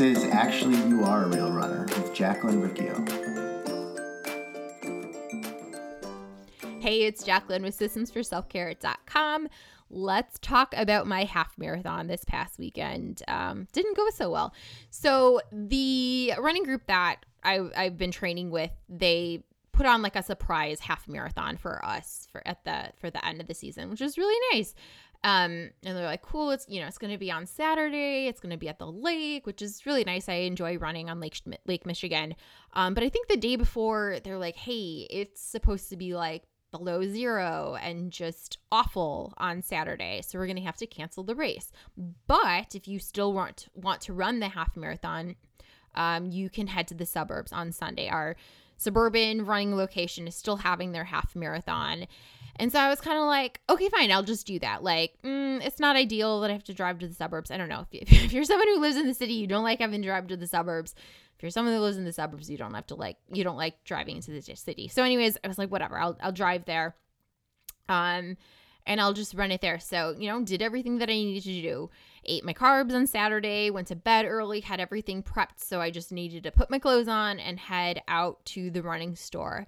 Is Actually You Are a Real Runner with Jacqueline Riccio. Hey, it's Jacqueline with systemsforselfcare.com. Let's talk about my half marathon this past weekend. Um, didn't go so well. So, the running group that I, I've been training with, they put on like a surprise half marathon for us for at the for the end of the season, which was really nice. Um, and they're like, cool, it's you know, it's gonna be on Saturday, it's gonna be at the lake, which is really nice. I enjoy running on Lake Lake Michigan. Um, but I think the day before they're like, hey, it's supposed to be like below zero and just awful on Saturday. So we're gonna have to cancel the race. But if you still want want to run the half marathon, um, you can head to the suburbs on Sunday. Our suburban running location is still having their half marathon. And so I was kind of like, okay, fine, I'll just do that. Like, mm, it's not ideal that I have to drive to the suburbs. I don't know. If, if you're someone who lives in the city, you don't like having to drive to the suburbs. If you're someone who lives in the suburbs, you don't have to like, you don't like driving into the city. So, anyways, I was like, whatever, I'll, I'll drive there. Um, and I'll just run it there. So, you know, did everything that I needed to do. Ate my carbs on Saturday, went to bed early, had everything prepped. So I just needed to put my clothes on and head out to the running store.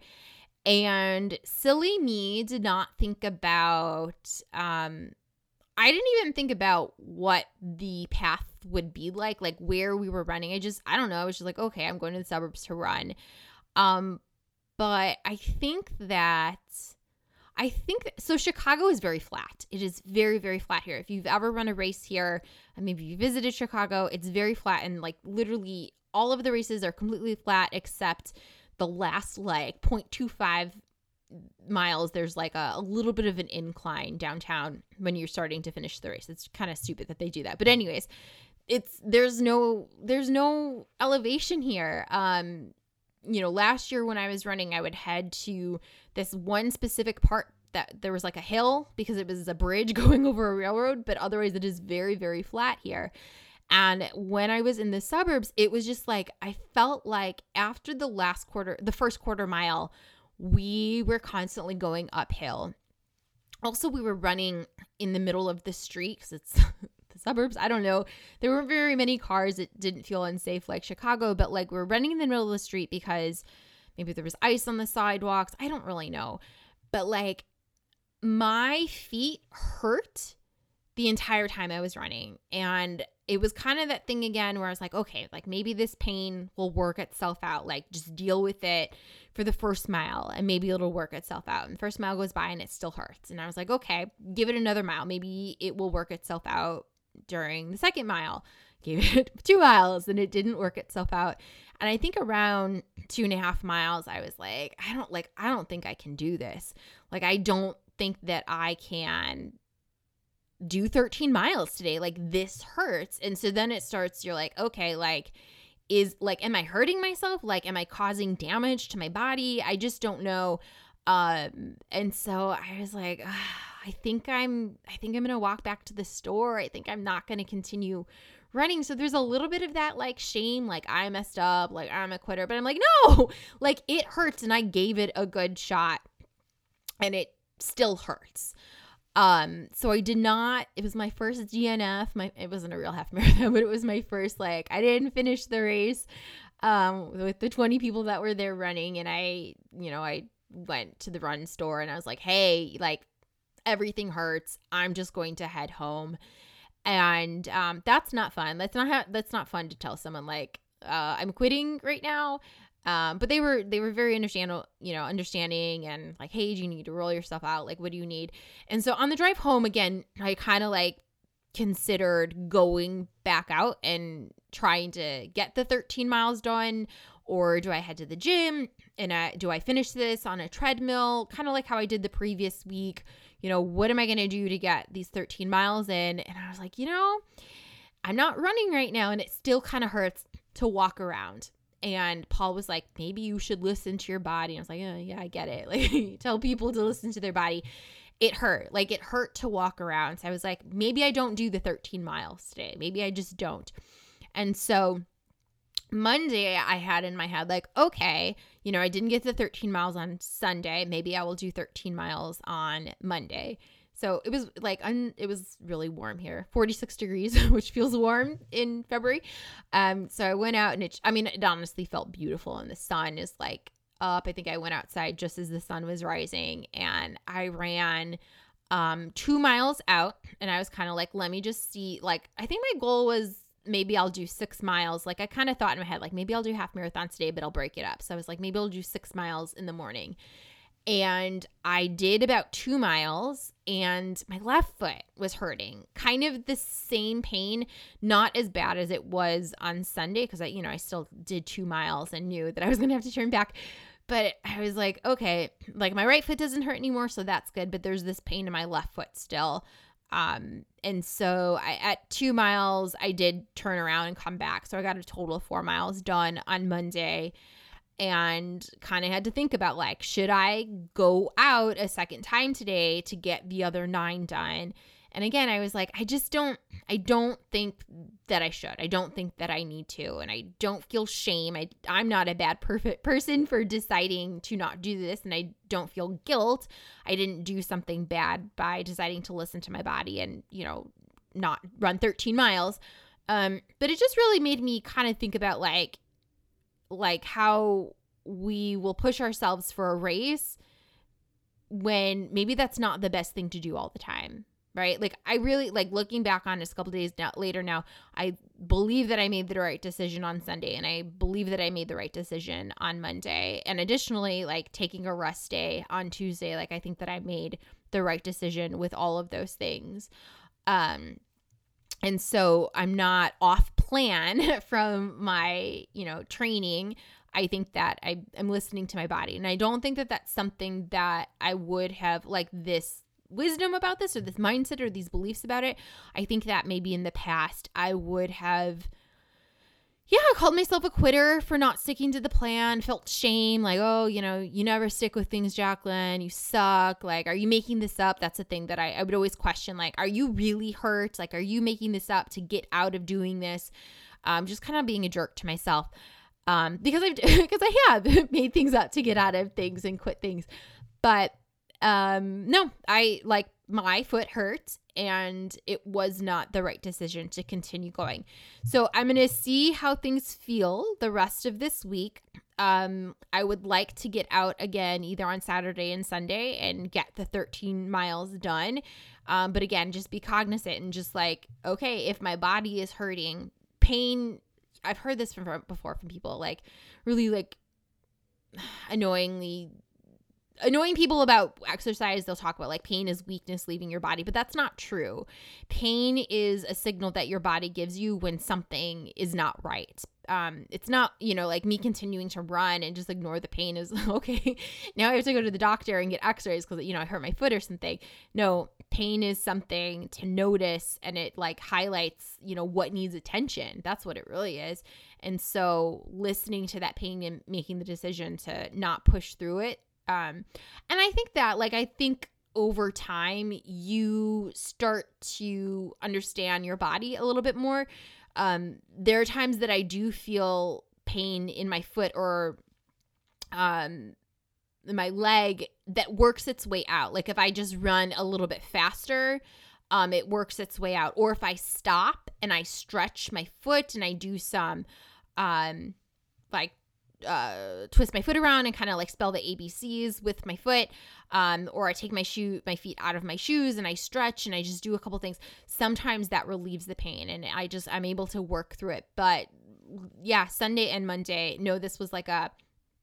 And silly me did not think about, um, I didn't even think about what the path would be like, like where we were running. I just, I don't know. I was just like, okay, I'm going to the suburbs to run. Um, but I think that I think so. Chicago is very flat. It is very, very flat here. If you've ever run a race here, maybe you visited Chicago, it's very flat and like literally all of the races are completely flat except the last like 0.25 miles there's like a, a, little bit of an incline downtown when you're starting to finish the race. It's kind of stupid that they do that. But anyways it's there's no there's no elevation here. Um you know last year when i was running i would head to this one specific part that there was like a hill because it was a bridge going over a railroad but otherwise it is very very flat here and when I was in the suburbs, it was just like I felt like after the last quarter, the first quarter mile, we were constantly going uphill. Also, we were running in the middle of the street because it's the suburbs. I don't know. There weren't very many cars. It didn't feel unsafe like Chicago, but like we we're running in the middle of the street because maybe there was ice on the sidewalks. I don't really know. But like my feet hurt the entire time I was running. And it was kind of that thing again where I was like, okay, like maybe this pain will work itself out. Like just deal with it for the first mile and maybe it'll work itself out. And the first mile goes by and it still hurts. And I was like, okay, give it another mile. Maybe it will work itself out during the second mile. Gave it two miles and it didn't work itself out. And I think around two and a half miles, I was like, I don't like, I don't think I can do this. Like, I don't think that I can do 13 miles today. Like this hurts. And so then it starts, you're like, okay, like, is like, am I hurting myself? Like, am I causing damage to my body? I just don't know. Um, and so I was like, I think I'm, I think I'm going to walk back to the store. I think I'm not going to continue running. So there's a little bit of that like shame, like I messed up, like I'm a quitter. But I'm like, no, like it hurts. And I gave it a good shot and it still hurts. Um, so I did not, it was my first DNF. My it wasn't a real half marathon, but it was my first like I didn't finish the race um with the 20 people that were there running and I, you know, I went to the run store and I was like, "Hey, like everything hurts. I'm just going to head home." And um that's not fun. That's not ha- that's not fun to tell someone like uh, I'm quitting right now. Um, but they were they were very understanding, you know, understanding and like, hey, do you need to roll yourself out? Like, what do you need? And so on the drive home again, I kind of like considered going back out and trying to get the 13 miles done or do I head to the gym? And I, do I finish this on a treadmill? Kind of like how I did the previous week. You know what am I going to do to get these 13 miles in? And I was like you know I'm not running right now and it still kind of hurts to walk around and Paul was like, maybe you should listen to your body. And I was like, oh, yeah, I get it. Like, tell people to listen to their body. It hurt. Like, it hurt to walk around. So I was like, maybe I don't do the 13 miles today. Maybe I just don't. And so Monday, I had in my head, like, okay, you know, I didn't get the 13 miles on Sunday. Maybe I will do 13 miles on Monday. So it was like un, it was really warm here, 46 degrees, which feels warm in February. Um, so I went out and it, I mean, it honestly felt beautiful, and the sun is like up. I think I went outside just as the sun was rising, and I ran um two miles out, and I was kind of like, let me just see. Like, I think my goal was maybe I'll do six miles. Like I kind of thought in my head, like maybe I'll do half marathons today, but I'll break it up. So I was like, maybe I'll do six miles in the morning and I did about two miles, and my left foot was hurting. Kind of the same pain, not as bad as it was on Sunday, because I, you know, I still did two miles and knew that I was gonna have to turn back. But I was like, okay, like my right foot doesn't hurt anymore, so that's good. But there's this pain in my left foot still. Um, and so I, at two miles, I did turn around and come back. So I got a total of four miles done on Monday and kind of had to think about like should I go out a second time today to get the other 9 done? And again I was like I just don't I don't think that I should. I don't think that I need to and I don't feel shame. I I'm not a bad perfect person for deciding to not do this and I don't feel guilt. I didn't do something bad by deciding to listen to my body and you know not run 13 miles. Um but it just really made me kind of think about like like how we will push ourselves for a race when maybe that's not the best thing to do all the time right? Like i really like looking back on this a couple days now, later now i believe that i made the right decision on sunday and i believe that i made the right decision on monday. And additionally like taking a rest day on tuesday like i think that i made the right decision with all of those things. Um and so i'm not off plan from my you know training. I think that I, i'm listening to my body. And i don't think that that's something that i would have like this wisdom about this or this mindset or these beliefs about it. I think that maybe in the past i would have yeah, I called myself a quitter for not sticking to the plan, felt shame, like, oh, you know, you never stick with things, Jacqueline, you suck. Like, are you making this up? That's a thing that I, I would always question, like, are you really hurt? Like, are you making this up to get out of doing this? Um, just kind of being a jerk to myself. Um, because I've because I have made things up to get out of things and quit things. But um, no, I like my foot hurt and it was not the right decision to continue going. So I'm going to see how things feel the rest of this week. Um, I would like to get out again either on Saturday and Sunday and get the 13 miles done. Um, but again, just be cognizant and just like, okay, if my body is hurting, pain, I've heard this from before from people like really like annoyingly annoying people about exercise they'll talk about like pain is weakness leaving your body but that's not true. Pain is a signal that your body gives you when something is not right. Um it's not you know like me continuing to run and just ignore the pain is okay now i have to go to the doctor and get x-rays because you know i hurt my foot or something. No pain is something to notice and it like highlights you know what needs attention. That's what it really is. And so listening to that pain and making the decision to not push through it um, and I think that, like, I think over time you start to understand your body a little bit more. Um, there are times that I do feel pain in my foot or um my leg that works its way out. Like if I just run a little bit faster, um, it works its way out. Or if I stop and I stretch my foot and I do some um like uh, twist my foot around and kind of like spell the ABCs with my foot. Um, or I take my shoe, my feet out of my shoes and I stretch and I just do a couple things. Sometimes that relieves the pain and I just, I'm able to work through it. But yeah, Sunday and Monday, no, this was like a,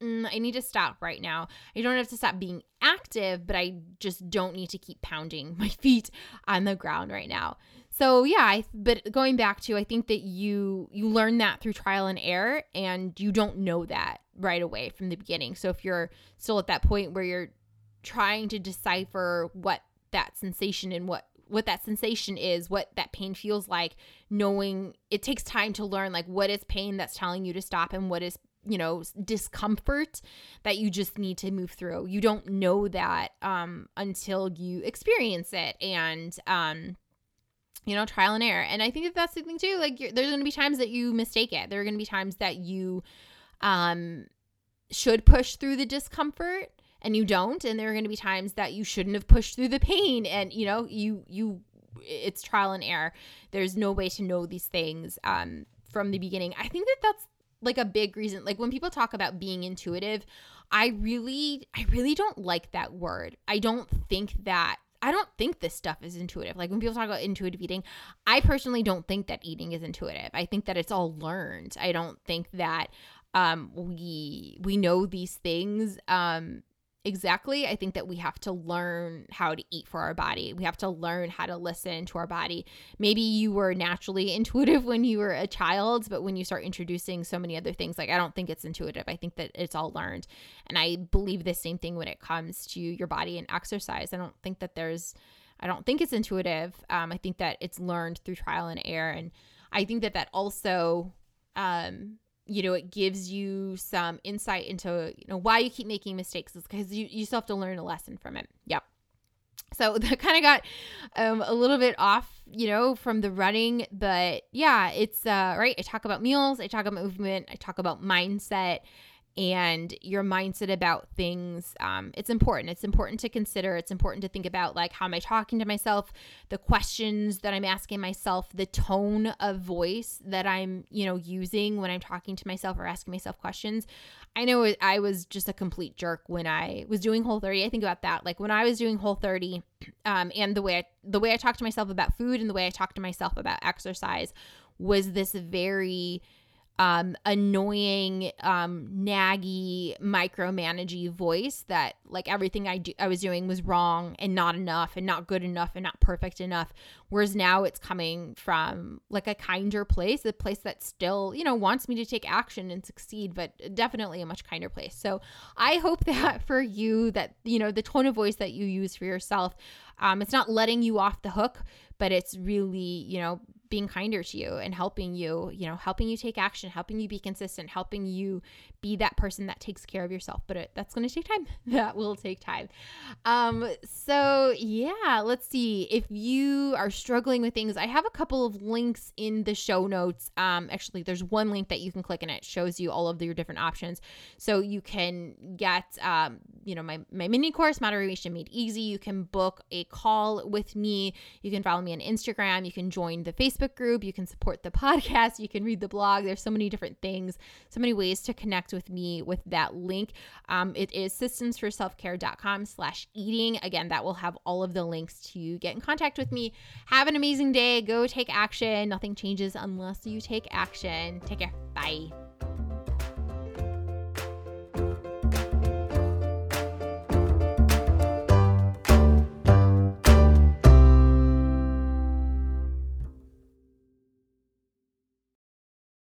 mm, I need to stop right now. I don't have to stop being active, but I just don't need to keep pounding my feet on the ground right now. So yeah, I, but going back to I think that you you learn that through trial and error and you don't know that right away from the beginning. So if you're still at that point where you're trying to decipher what that sensation and what what that sensation is, what that pain feels like, knowing it takes time to learn like what is pain that's telling you to stop and what is you know discomfort that you just need to move through you don't know that um until you experience it and um you know, trial and error. And I think that that's the thing too. Like, there's going to be times that you mistake it. There are going to be times that you um, should push through the discomfort. and you don't and there are going to be times that you shouldn't have pushed through the pain and you know you you it's trial and error there's no way to know these things um from the beginning i think that that's like a big reason like when people talk about being intuitive i really i really don't like that word i don't think that I don't think this stuff is intuitive. Like when people talk about intuitive eating, I personally don't think that eating is intuitive. I think that it's all learned. I don't think that um we we know these things um exactly. I think that we have to learn how to eat for our body. We have to learn how to listen to our body. Maybe you were naturally intuitive when you were a child, but when you start introducing so many other things, like I don't think it's intuitive. I think that it's all learned. And I believe the same thing when it comes to your body and exercise. I don't think that there's, I don't think it's intuitive. Um, I think that it's learned through trial and error. And I think that that also, um, you know, it gives you some insight into, you know, why you keep making mistakes is because you, you still have to learn a lesson from it. Yep. So that kind of got um, a little bit off, you know, from the running, but yeah, it's uh, right. I talk about meals, I talk about movement, I talk about mindset, and your mindset about things um, it's important. It's important to consider it's important to think about like how am i talking to myself? The questions that i'm asking myself the tone of voice that i'm you know using when i'm talking to myself or asking myself questions. I know i was just a complete jerk when i was doing whole 30 i think about that. Like when i was doing whole 30 um, and the way I, the way i talked to myself about food and the way i talked to myself about exercise was this very um, annoying, um, naggy, micromanagey voice that like everything I do, I was doing was wrong and not enough and not good enough and not perfect enough. Whereas now it's coming from like a kinder place, a place that still, you know, wants me to take action and succeed, but definitely a much kinder place. So I hope that for you, that, you know, the tone of voice that you use for yourself, um, it's not letting you off the hook, but it's really, you know, being kinder to you and helping you, you know, helping you take action, helping you be consistent, helping you be that person that takes care of yourself. But it, that's going to take time. that will take time. Um, so yeah, let's see. If you are struggling with things, I have a couple of links in the show notes. Um, actually, there's one link that you can click and it shows you all of your different options. So you can get, um, you know, my my mini course, Moderation Made Easy. You can book a call with me. You can follow me on Instagram. You can join the Facebook group. You can support the podcast. You can read the blog. There's so many different things, so many ways to connect connect with me with that link. Um, it is systemsforselfcare.com slash eating. Again, that will have all of the links to get in contact with me. Have an amazing day. Go take action. Nothing changes unless you take action. Take care. Bye.